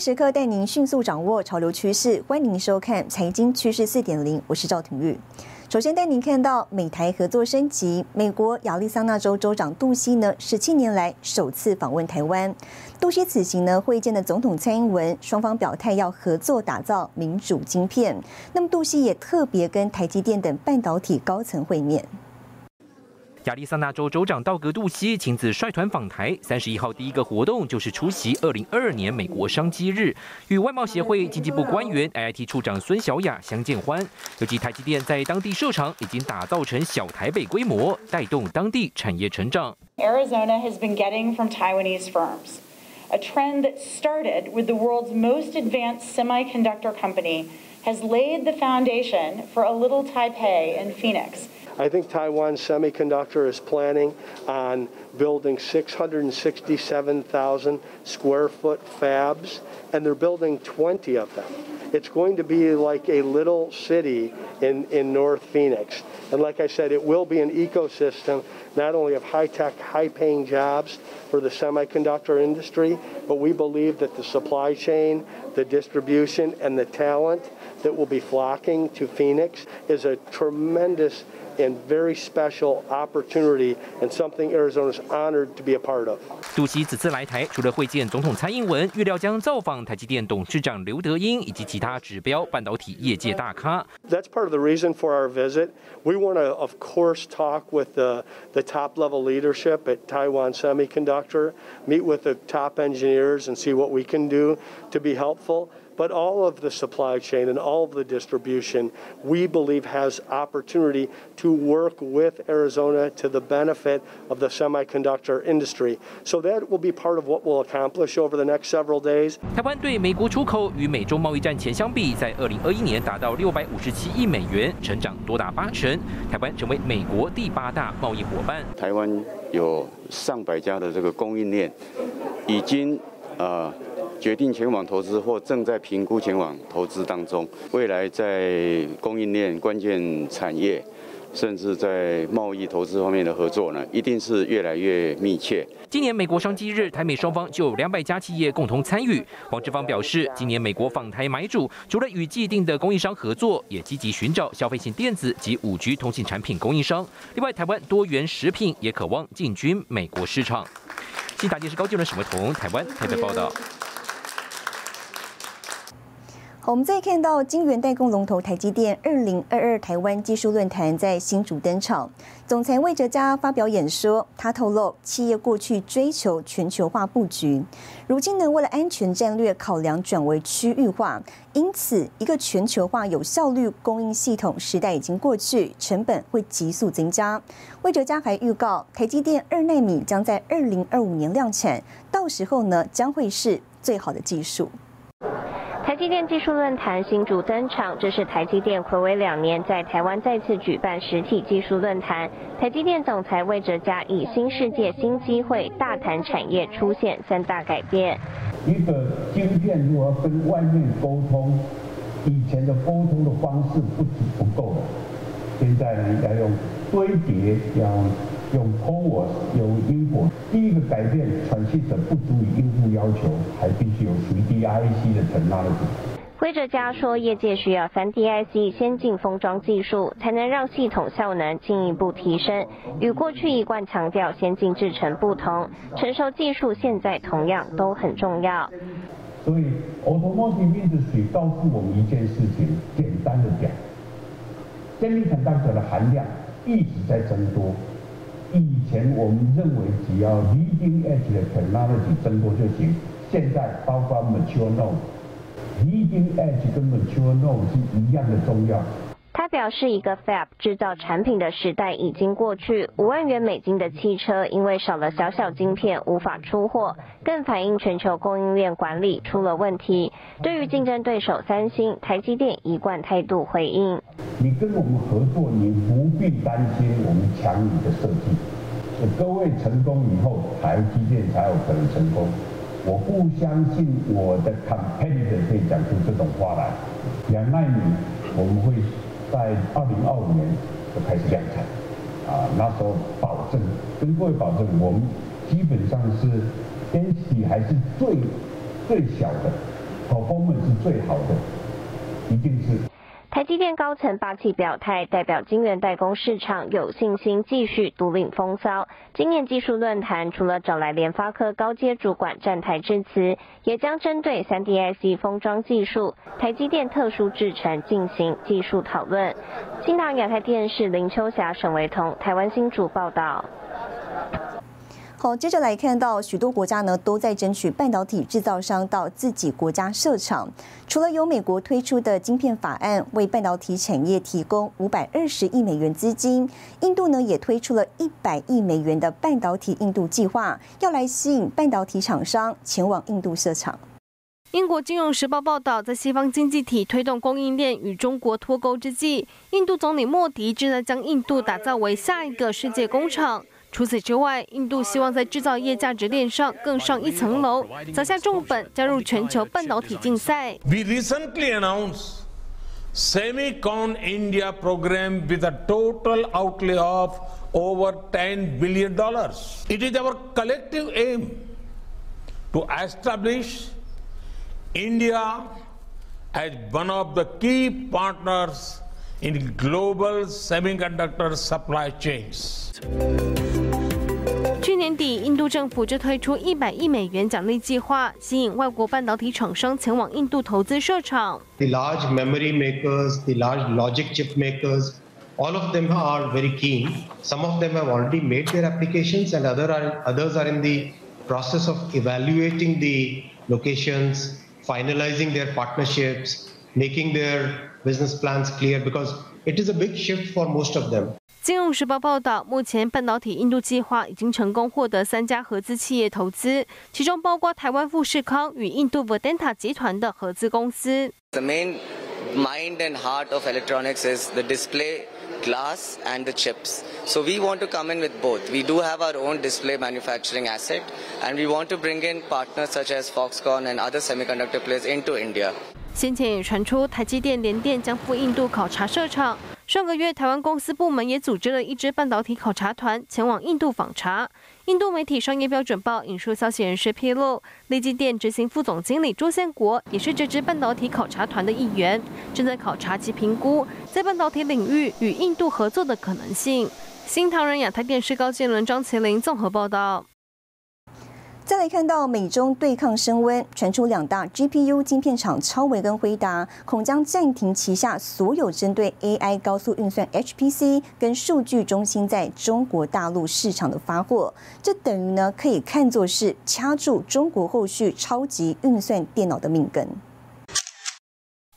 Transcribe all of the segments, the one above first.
时刻带您迅速掌握潮流趋势，欢迎收看《财经趋势四点零》，我是赵廷玉。首先带您看到美台合作升级，美国亚利桑那州州长杜西呢，十七年来首次访问台湾。杜西此行呢，会见了总统蔡英文，双方表态要合作打造民主晶片。那么杜西也特别跟台积电等半导体高层会面。亚利桑那州州长道格·杜西亲自率团访台，三十一号第一个活动就是出席二零二二年美国商机日，与外贸协会经济部官员、IIT 处长孙小雅相见欢。尤其台积电在当地设厂已经打造成小台北规模，带动当地产业成长。Arizona has been getting from Taiwanese firms a trend that started with the world's most advanced semiconductor company has laid the foundation for a little Taipei in Phoenix. I think Taiwan Semiconductor is planning on building 667,000 square foot fabs, and they're building 20 of them. It's going to be like a little city in, in North Phoenix. And like I said, it will be an ecosystem not only of high tech, high paying jobs for the semiconductor industry, but we believe that the supply chain, the distribution, and the talent that will be flocking to Phoenix is a tremendous and very special opportunity and something Arizona is honored to be a part of. 杜西此次来台，除了会见总统蔡英文，预料将造访台积电董事长刘德英以及其他指标半导体业界大咖。That's part of the reason for our visit. We want to, of course, talk with the, the top level leadership at Taiwan Semiconductor, meet with the top engineers, and see what we can do to be helpful but all of the supply chain and all of the distribution, we believe has opportunity to work with Arizona to the benefit of the semiconductor industry. So that will be part of what we'll accomplish over the next several days. 台湾对美国出口与美中贸易战前相比，在二零二一年达到六百五十七亿美元，成长多达八成。台湾成为美国第八大贸易伙伴。台湾有上百家的这个供应链，已经呃。 决定前往投资或正在评估前往投资当中，未来在供应链关键产业，甚至在贸易投资方面的合作呢，一定是越来越密切。今年美国商机日，台美双方就有两百家企业共同参与。黄志芳表示，今年美国访台买主除了与既定的供应商合作，也积极寻找消费性电子及五 G 通信产品供应商。另外，台湾多元食品也渴望进军美国市场。新大电视高技能沈伟彤，台湾台北报道。我们再看到晶圆代工龙头台积电二零二二台湾技术论坛在新竹登场，总裁魏哲嘉发表演说，他透露企业过去追求全球化布局，如今呢为了安全战略考量转为区域化，因此一个全球化有效率供应系统时代已经过去，成本会急速增加。魏哲嘉还预告，台积电二纳米将在二零二五年量产，到时候呢将会是最好的技术。台积电技术论坛新主登场，这是台积电暌违两年在台湾再次举办实体技术论坛。台积电总裁魏哲嘉以新世界新机会大谈产业出现三大改变。一个晶片如何跟外面沟通，以前的沟通的方式不足不够，现在呢要用堆叠，要用 CoWoS，用 Input。第一个改变，传信者不足以应付要求，还必须有 3D IC 的 technology。辉哲家说，业界需要 3D IC 先进封装技术，才能让系统效能进一步提升。与过去一贯强调先进制程不同，成熟技术现在同样都很重要。所以，automotive industry 告诉我们一件事情，简单的讲，semiconductor 的含量一直在增多。以前我们认为只要 leading edge 的 technology 增多就行，现在包括 mature node，leading edge 跟 mature node 是一样的重要。他表示，一个 fab 制造产品的时代已经过去。五万元美金的汽车因为少了小小晶片无法出货，更反映全球供应链管理出了问题。对于竞争对手三星、台积电一贯态度回应：你跟我们合作，你不必担心我们抢你的设计。各位成功以后，台积电才有可能成功。我不相信我的 competitor 可以讲出这种话来。两纳米我们会。在二零二五年就开始量产，啊，那时候保证跟各位保证，我们基本上是 density 还是最最小的，performance 是最好的，一定是。台积电高层霸气表态，代表晶圆代工市场有信心继续独领风骚。今年技术论坛除了找来联发科高阶主管站台致辞，也将针对 3D IC 封装技术、台积电特殊制程进行技术讨论。新唐亚太电视林秋霞、沈维彤，台湾新主报道。好，接着来看到许多国家呢都在争取半导体制造商到自己国家设厂。除了由美国推出的晶片法案为半导体产业提供五百二十亿美元资金，印度呢也推出了一百亿美元的半导体印度计划，要来吸引半导体厂商前往印度设厂。英国金融时报报道，在西方经济体推动供应链与中国脱钩之际，印度总理莫迪正在将印度打造为下一个世界工厂。除此之外，印度希望在制造业价值链上更上一层楼，砸下重本加入全球半导体竞赛。We recently announced Semicon India program with a total outlay of over 10 billion dollars. It is our collective aim to establish India as one of the key partners in global semiconductor supply chains. 去年底，印度政府就推出一百亿美元奖励计划，吸引外国半导体厂商前往印度投资设厂。The large memory makers, the large logic chip makers, all of them are very keen. Some of them have already made their applications, and other are, others are in the process of evaluating the locations, finalizing their partnerships, making their business plans clear because it is a big shift for most of them. 金融时报报道，目前半导体印度计划已经成功获得三家合资企业投资，其中包括台湾富士康与印度 Vedanta 集团的合资公司。The main mind and heart of electronics is the display glass and the chips. So we want to come in with both. We do have our own display manufacturing asset and we want to bring in partners such as Foxconn and other semiconductor players into India. 先前也传出台积电联电将赴印度考察设厂。上个月，台湾公司部门也组织了一支半导体考察团前往印度访查。印度媒体《商业标准报》引述消息人士披露，立基电执行副总经理朱宪国也是这支半导体考察团的一员，正在考察及评估在半导体领域与印度合作的可能性。新唐人亚太电视高建伦、张麒麟综合报道。再来看到美中对抗升温，传出两大 GPU 晶片厂超维跟辉达恐将暂停旗下所有针对 AI 高速运算 HPC 跟数据中心在中国大陆市场的发货，这等于呢可以看作是掐住中国后续超级运算电脑的命根。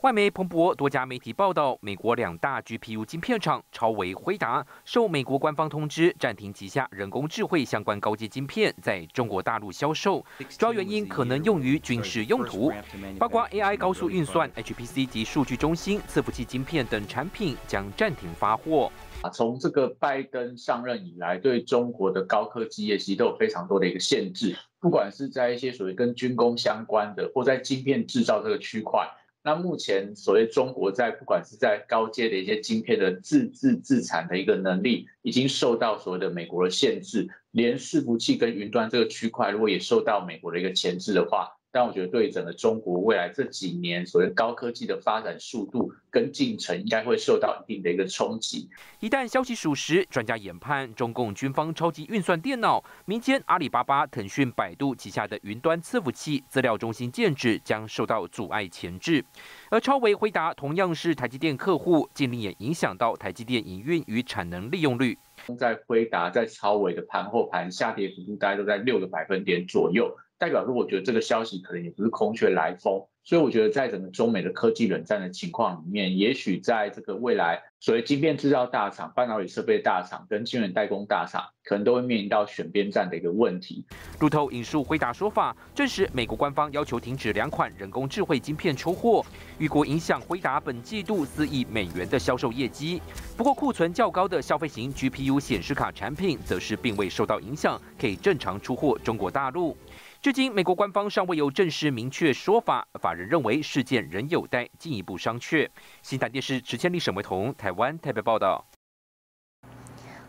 外媒彭博多家媒体报道，美国两大 GPU 晶片厂超维、辉达受美国官方通知，暂停旗下人工智慧相关高阶晶片在中国大陆销售，主要原因可能用于军事用途，包括 AI 高速运算、HPC 及数据中心伺服器晶片等产品将暂停发货。从这个拜登上任以来，对中国的高科技业其实都有非常多的一个限制，不管是在一些所谓跟军工相关的，或在晶片制造这个区块。那目前所谓中国在不管是在高阶的一些晶片的自制自产的一个能力，已经受到所谓的美国的限制，连伺服器跟云端这个区块，如果也受到美国的一个钳制的话。但我觉得对整个中国未来这几年所谓高科技的发展速度跟进程，应该会受到一定的一个冲击。一旦消息属实，专家研判中共军方超级运算电脑、民间阿里巴巴、腾讯、百度旗下的云端伺服器资料中心建制将受到阻碍前置。而超维回答同样是台积电客户，禁令也影响到台积电营运与产能利用率。在辉达在超维的盘后盘下跌幅度大概都在六个百分点左右。代表说，我觉得这个消息可能也不是空穴来风，所以我觉得在整个中美的科技冷战的情况里面，也许在这个未来，所谓晶片制造大厂、半导体设备大厂跟晶圆代工大厂，可能都会面临到选边站的一个问题。路透引述回答说法，证实美国官方要求停止两款人工智慧晶片出货，预估影响回答本季度四亿美元的销售业绩。不过库存较高的消费型 GPU 显示卡产品，则是并未受到影响，可以正常出货中国大陆。至今，美国官方尚未有正式明确说法。法人认为事件仍有待进一步商榷。新台电视池千里、沈维彤，台湾台北报道。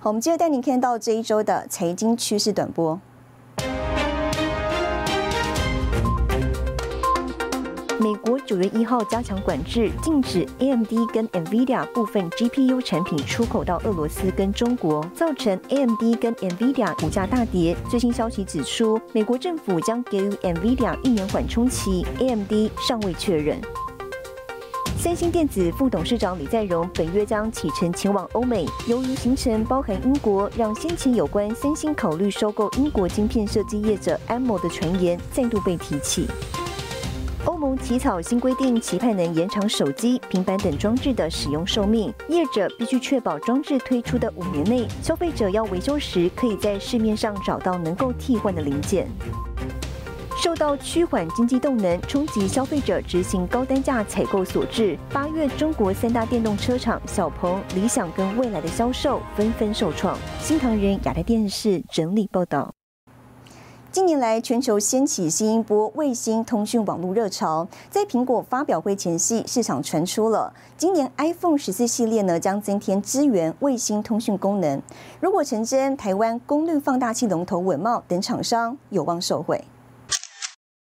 我们接着带您看到这一周的财经趋势短波。美国九月一号加强管制，禁止 AMD 跟 NVIDIA 部分 GPU 产品出口到俄罗斯跟中国，造成 AMD 跟 NVIDIA 股价大跌。最新消息指出，美国政府将给予 NVIDIA 一年缓冲期，AMD 尚未确认。三星电子副董事长李在镕本月将启程前往欧美，由于行程包含英国，让先前有关三星考虑收购英国晶片设计业者 AMO 的传言再度被提起。欧盟起草新规定，期盼能延长手机、平板等装置的使用寿命，业者必须确保装置推出的五年内，消费者要维修时可以在市面上找到能够替换的零件。受到趋缓经济动能冲击，消费者执行高单价采购所致。八月中国三大电动车厂小鹏、理想跟蔚来的销售纷纷受创。新唐人亚太电视整理报道。近年来，全球掀起新一波卫星通讯网络热潮。在苹果发表会前夕，市场传出了今年 iPhone 十四系列呢将增添支援卫星通讯功能。如果成真，台湾功率放大器龙头稳茂等厂商有望受惠。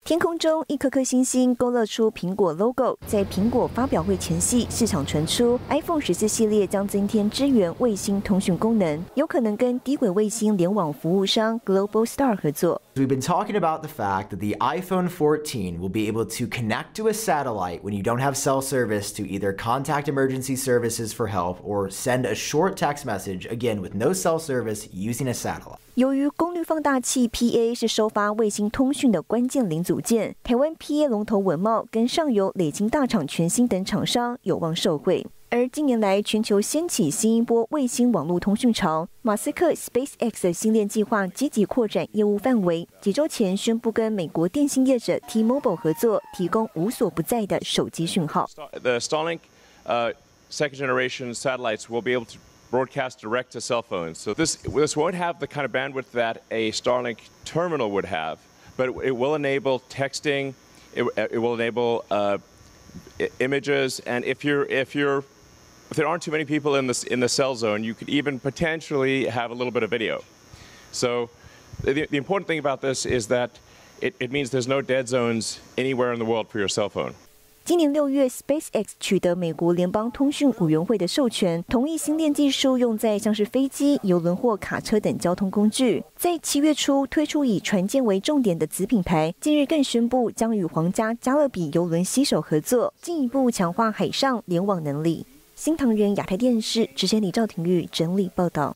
天空中一颗颗星星勾勒出苹果 logo。在苹果发表会前夕，市场传出 iPhone 十四系列将增添支援卫星通讯功能，有可能跟低轨卫星联网服务商 Global Star 合作。We've been talking about the fact that the iPhone 14 will be able to connect to a satellite when you don't have cell service to either contact emergency services for help or send a short text message, again with no cell service using a satellite. 由于功率放大器 PA 是收发卫星通讯的关键零组 组件，台湾 PA 龙头文茂跟上游累金大厂全新等厂商有望受惠。而近年来，全球掀起新一波卫星网络通讯潮，马斯克 SpaceX 的星链计划积极扩展业务范围。几周前宣布跟美国电信业者 T-Mobile 合作，提供无所不在的手机讯号。The Starlink, uh, second generation satellites will be able to broadcast direct to cell phones. So this this won't have the kind of bandwidth that a Starlink terminal would have, but it will enable texting. It, it will enable uh, images, and if you're if you're if there aren't too many people in the in the cell zone, you could even potentially have a little bit of video. So the, the important thing about this is that it, it means there's no dead zones anywhere in the world for your cell phone. 今年六月，SpaceX 取得美国联邦通讯委员会的授权，同意星链技术用在像是飞机、邮轮或卡车等交通工具。在七月初推出以船舰为重点的子品牌，近日更宣布将与皇家加勒比邮轮携手合作，进一步强化海上联网能力。新唐人亚太电视执行李赵廷玉整理报道。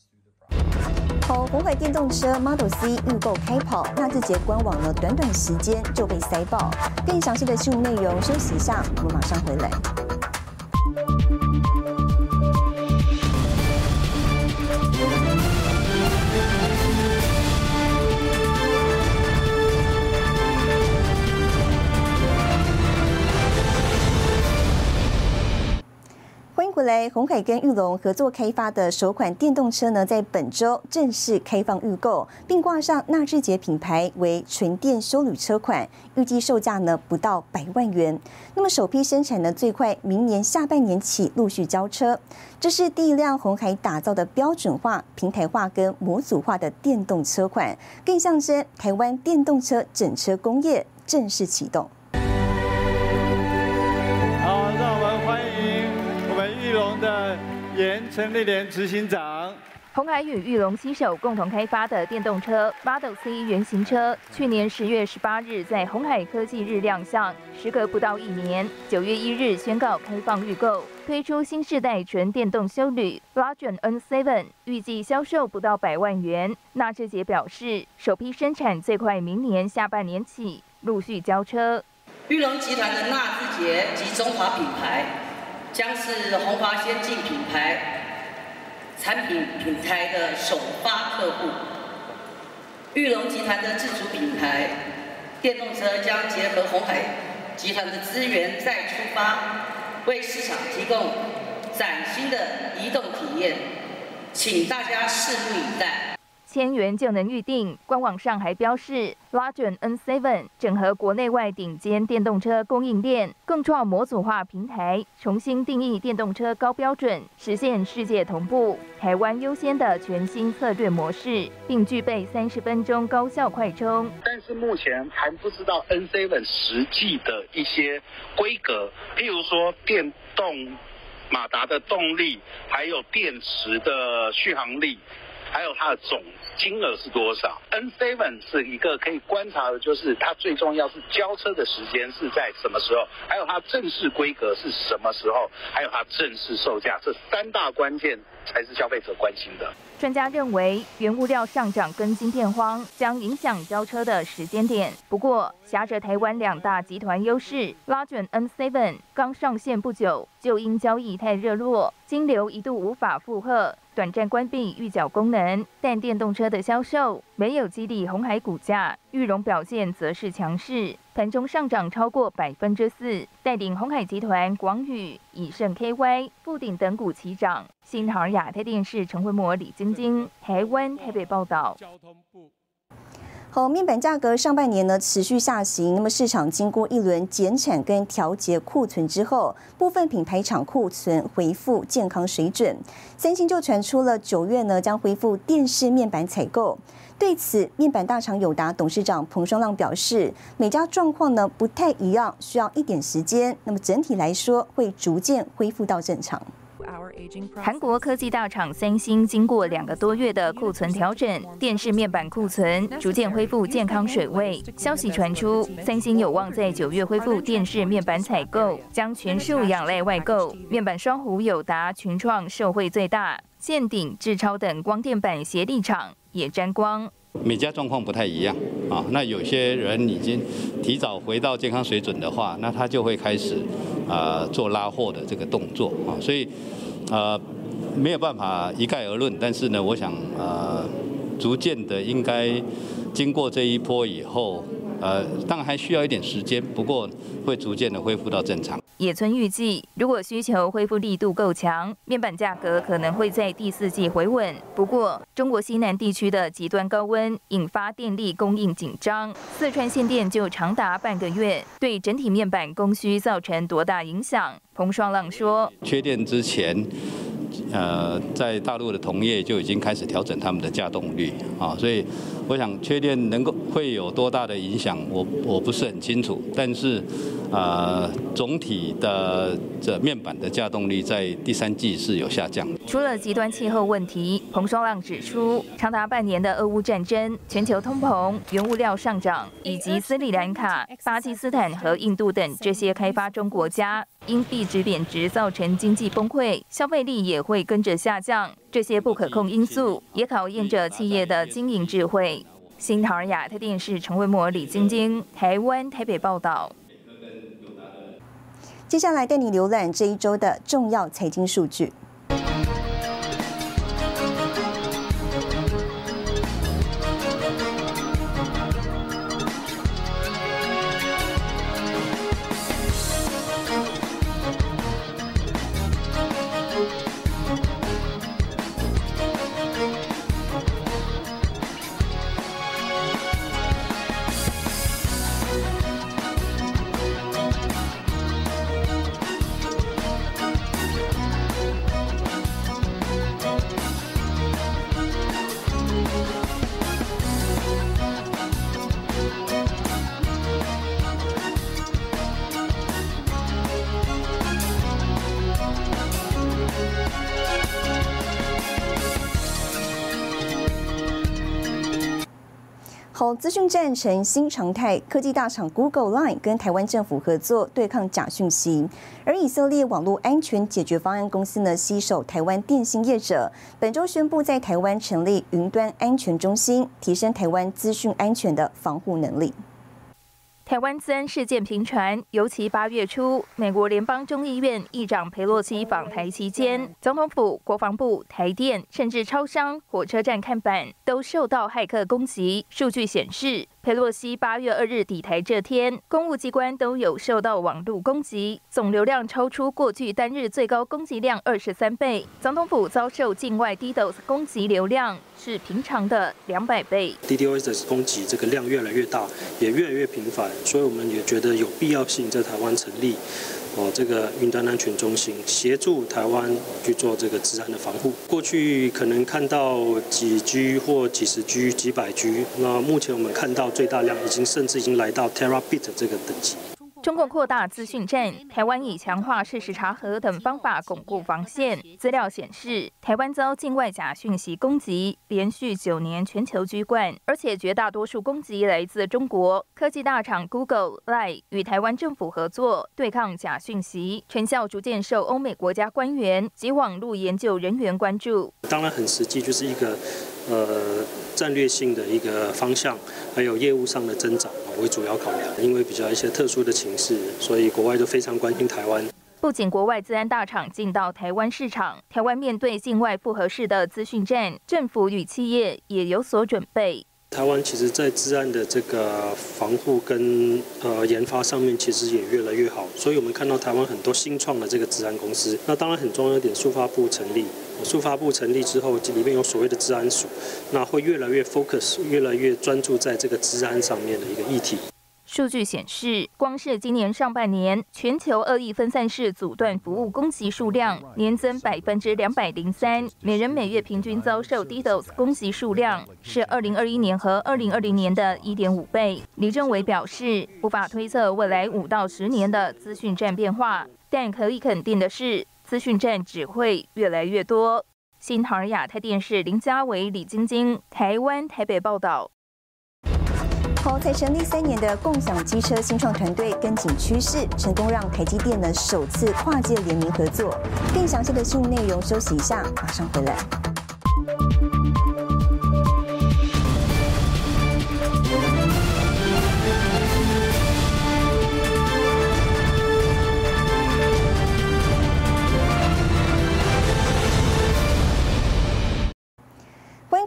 红海电动车 Model C 预购开跑，纳智捷官网呢，短短时间就被塞爆。更详细的新闻内容，休息一下，我们马上回来。来，红海跟玉龙合作开发的首款电动车呢，在本周正式开放预购，并挂上纳智捷品牌为纯电修旅车款，预计售价呢不到百万元。那么首批生产呢，最快明年下半年起陆续交车。这是第一辆红海打造的标准化、平台化跟模组化的电动车款，更象征台湾电动车整车工业正式启动。严陈立莲执行长，红海与玉龙携手共同开发的电动车 Model C 原型车，去年十月十八日在红海科技日亮相，时隔不到一年，九月一日宣告开放预购，推出新世代纯电动修旅 Logan N7，预计销售不到百万元。纳智捷表示，首批生产最快明年下半年起陆续交车。玉龙集团的纳智捷及中华品牌。将是红华先进品牌产品品牌的首发客户。玉龙集团的自主品牌电动车将结合红海集团的资源再出发，为市场提供崭新的移动体验，请大家拭目以待。千元就能预定。官网上还标示，Largen N7 整合国内外顶尖电动车供应链，共创模组化平台，重新定义电动车高标准，实现世界同步、台湾优先的全新策略模式，并具备三十分钟高效快充。但是目前还不知道 N7 实际的一些规格，譬如说电动。马达的动力，还有电池的续航力，还有它的总金额是多少？N Seven 是一个可以观察的，就是它最重要是交车的时间是在什么时候，还有它正式规格是什么时候，还有它正式售价，这三大关键才是消费者关心的。专家认为，原物料上涨跟晶片荒将影响交车的时间点。不过，挟着台湾两大集团优势，拉卷 N7 刚上线不久，就因交易太热络，金流一度无法负荷，短暂关闭预缴功能。但电动车的销售没有激励红海股价，玉荣表现则是强势，盘中上涨超过百分之四，带领红海集团、广宇、以盛 KY、富鼎等股齐涨。新唐亚太电视陈慧模、李晶晶，台湾台北报道。好，面板价格上半年呢持续下行，那么市场经过一轮减产跟调节库存之后，部分品牌厂库存恢复健康水准。三星就传出了九月呢将恢复电视面板采购。对此，面板大厂友达董事长彭双浪表示，每家状况呢不太一样，需要一点时间。那么整体来说，会逐渐恢复到正常。韩国科技大厂三星经过两个多月的库存调整，电视面板库存逐渐恢复健康水位。消息传出，三星有望在九月恢复电视面板采购，将全数仰赖外购。面板双虎友达、群创受惠最大，建鼎、智超等光电板协力厂也沾光。每家状况不太一样啊，那有些人已经提早回到健康水准的话，那他就会开始啊做拉货的这个动作啊，所以。啊，没有办法一概而论，但是呢，我想啊，逐渐的应该经过这一波以后，呃，当然还需要一点时间，不过会逐渐的恢复到正常。野村预计，如果需求恢复力度够强，面板价格可能会在第四季回稳。不过，中国西南地区的极端高温引发电力供应紧张，四川限电就长达半个月，对整体面板供需造成多大影响？彭双浪说：“缺电之前。”呃，在大陆的同业就已经开始调整他们的架动率啊，所以我想缺电能够会有多大的影响，我我不是很清楚。但是，呃，总体的这面板的架动力在第三季是有下降。除了极端气候问题，彭双浪指出，长达半年的俄乌战争、全球通膨、原物料上涨，以及斯里兰卡、巴基斯坦和印度等这些开发中国家。因币值贬值造成经济崩溃，消费力也会跟着下降。这些不可控因素也考验着企业的经营智慧。新唐尔亚太电视陈文模、李晶晶，台湾台北报道。接下来带你浏览这一周的重要财经数据。好，资讯战成新常态，科技大厂 Google Line 跟台湾政府合作对抗假讯息，而以色列网络安全解决方案公司呢，携手台湾电信业者，本周宣布在台湾成立云端安全中心，提升台湾资讯安全的防护能力。台湾自安事件频传，尤其八月初，美国联邦众议院议长佩洛西访台期间，总统府、国防部、台电，甚至超商、火车站看板都受到骇客攻击。数据显示。佩洛西八月二日抵台这天，公务机关都有受到网络攻击，总流量超出过去单日最高攻击量二十三倍。总统府遭受境外 DDoS 攻击，流量是平常的两百倍。DDoS 的攻击这个量越来越大，也越来越频繁，所以我们也觉得有必要性在台湾成立。哦，这个云端安全中心协助台湾去做这个治安的防护。过去可能看到几 G 或几十 G、几百 G，那目前我们看到最大量已经甚至已经来到 Terabit 这个等级。中共扩大资讯战，台湾以强化事实查核等方法巩固防线。资料显示，台湾遭境外假讯息攻击，连续九年全球居冠，而且绝大多数攻击来自中国。科技大厂 Google、Line 与台湾政府合作对抗假讯息，成效逐渐受欧美国家官员及网络研究人员关注。当然，很实际，就是一个呃战略性的一个方向，还有业务上的增长。为主要考量，因为比较一些特殊的情势，所以国外都非常关心台湾。不仅国外自安大厂进到台湾市场，台湾面对境外不合适的资讯战，政府与企业也有所准备。台湾其实，在治安的这个防护跟呃研发上面，其实也越来越好。所以我们看到台湾很多新创的这个治安公司。那当然很重要一点，速发部成立，速发部成立之后，里面有所谓的治安署，那会越来越 focus，越来越专注在这个治安上面的一个议题。数据显示，光是今年上半年，全球恶意分散式阻断服务攻击数量年增百分之两百零三，每人每月平均遭受 DDoS 攻击数量是二零二一年和二零二零年的一点五倍。李政委表示，无法推测未来五到十年的资讯战变化，但可以肯定的是，资讯站只会越来越多。新唐尔亚太电视林家伟、李晶晶，台湾台北报道。好，才成立三年的共享机车新创团队跟紧趋势，成功让台积电呢首次跨界联名合作。更详细的新闻内容，休息一下，马上回来。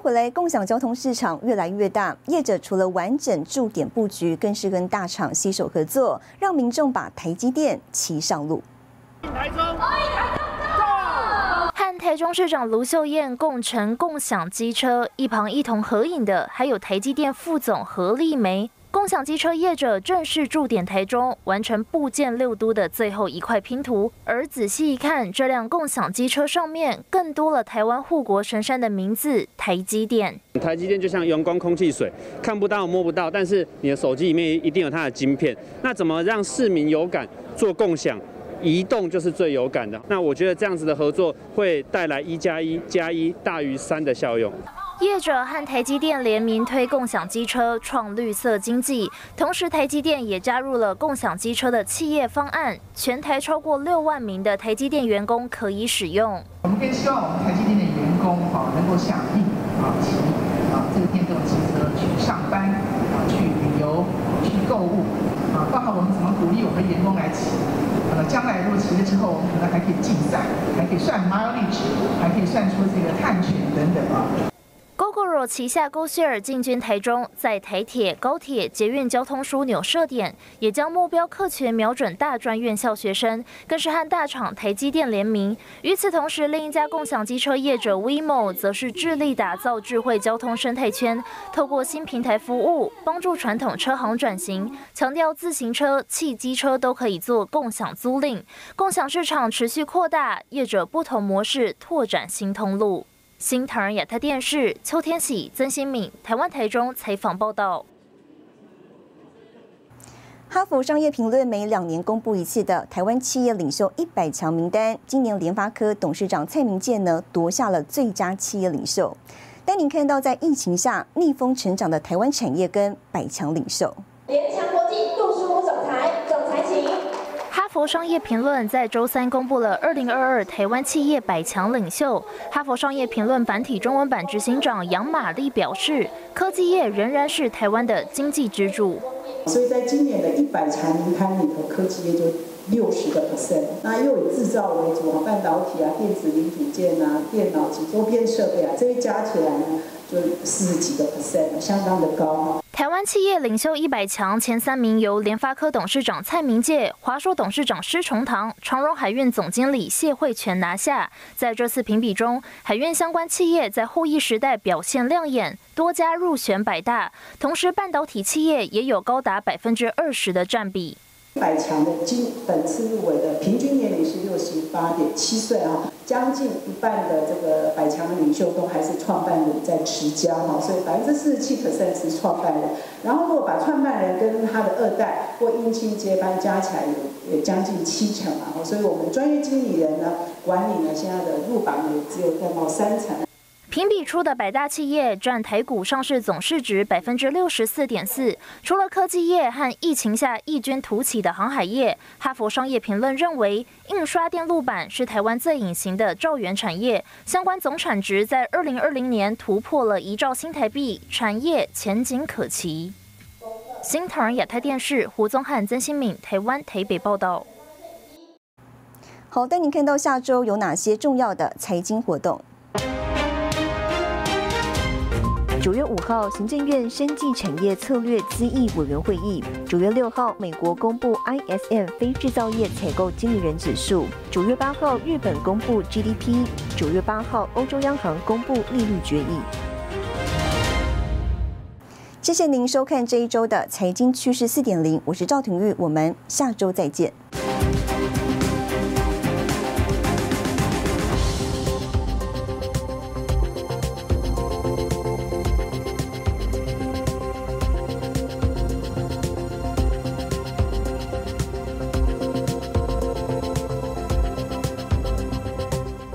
回来，共享交通市场越来越大，业者除了完整驻点布局，更是跟大厂携手合作，让民众把台积电骑上路。台中市长卢秀燕共乘共享机车，一旁一同合影的还有台积电副总何立梅。共享机车业者正式驻点台中，完成部件六都的最后一块拼图。而仔细一看，这辆共享机车上面更多了台湾护国神山的名字——台积电。台积电就像阳光、空气、水，看不到、摸不到，但是你的手机里面一定有它的晶片。那怎么让市民有感？做共享，移动就是最有感的。那我觉得这样子的合作会带来一加一加一大于三的效用。业者和台积电联名推共享机车，创绿色经济。同时，台积电也加入了共享机车的企业方案，全台超过六万名的台积电员工可以使用。我们更希望我们台积电的员工啊，能够响应啊，骑啊这个电动机车去上班啊，去旅游、去购物啊。包括我们怎么鼓励我们的员工来骑？呃，将来如果骑了之后，我们可能还可以竞赛，还可以算 mileage，还可以算出这个碳权等等啊。旗下 GoShare 进军台中，在台铁、高铁、捷运交通枢纽设点，也将目标客群瞄准大专院校学生，更是和大厂台积电联名。与此同时，另一家共享机车业者 WeMo 则是致力打造智慧交通生态圈，透过新平台服务，帮助传统车行转型，强调自行车、汽机车都可以做共享租赁，共享市场持续扩大，业者不同模式拓展新通路。新唐人亚太电视邱天喜、曾新敏，台湾台中采访报道。哈佛商业评论每两年公布一次的台湾企业领袖一百强名单，今年联发科董事长蔡明健呢夺下了最佳企业领袖。带您看到在疫情下逆风成长的台湾产业跟百强领袖。联强国际杜书武总裁，总裁请。哈佛商业评论在周三公布了二零二二台湾企业百强领袖。哈佛商业评论繁体中文版执行长杨玛丽表示，科技业仍然是台湾的经济支柱。所以在今年的一百强名单里头，科技业就六十个 percent。那又以制造为主啊，半导体啊、电子零组件啊、电脑及周边设备啊，这些加起来呢，就四十几个 percent，相当的高。台湾企业领袖一百强前三名由联发科董事长蔡明介、华硕董事长施崇棠、长荣海运总经理谢慧全拿下。在这次评比中，海运相关企业在后疫时代表现亮眼，多家入选百大。同时，半导体企业也有高达百分之二十的占比。百强的今本次入围的平均年龄是六十八点七岁啊，将近一半的这个百强领袖都还是创办人在持家哈，所以百分之四十七 percent 是创办人。然后如果把创办人跟他的二代或姻亲接班加起来，也也将近七成啊，所以我们专业经理人呢，管理呢，现在的入榜也只有不到三成。评比出的百大企业占台股上市总市值百分之六十四点四，除了科技业和疫情下异军突起的航海业，哈佛商业评论认为，印刷电路板是台湾最隐形的兆元产业，相关总产值在二零二零年突破了一兆新台币，产业前景可期。新唐人亚太电视胡宗汉、曾新敏，台湾台北报道。好，带您看到下周有哪些重要的财经活动。九月五号，行政院生技产业策略咨议委员会议；九月六号，美国公布 ISM 非制造业采购经理人指数；九月八号，日本公布 GDP；九月八号，欧洲央行公布利率决议。谢谢您收看这一周的财经趋势四点零，我是赵廷玉，我们下周再见。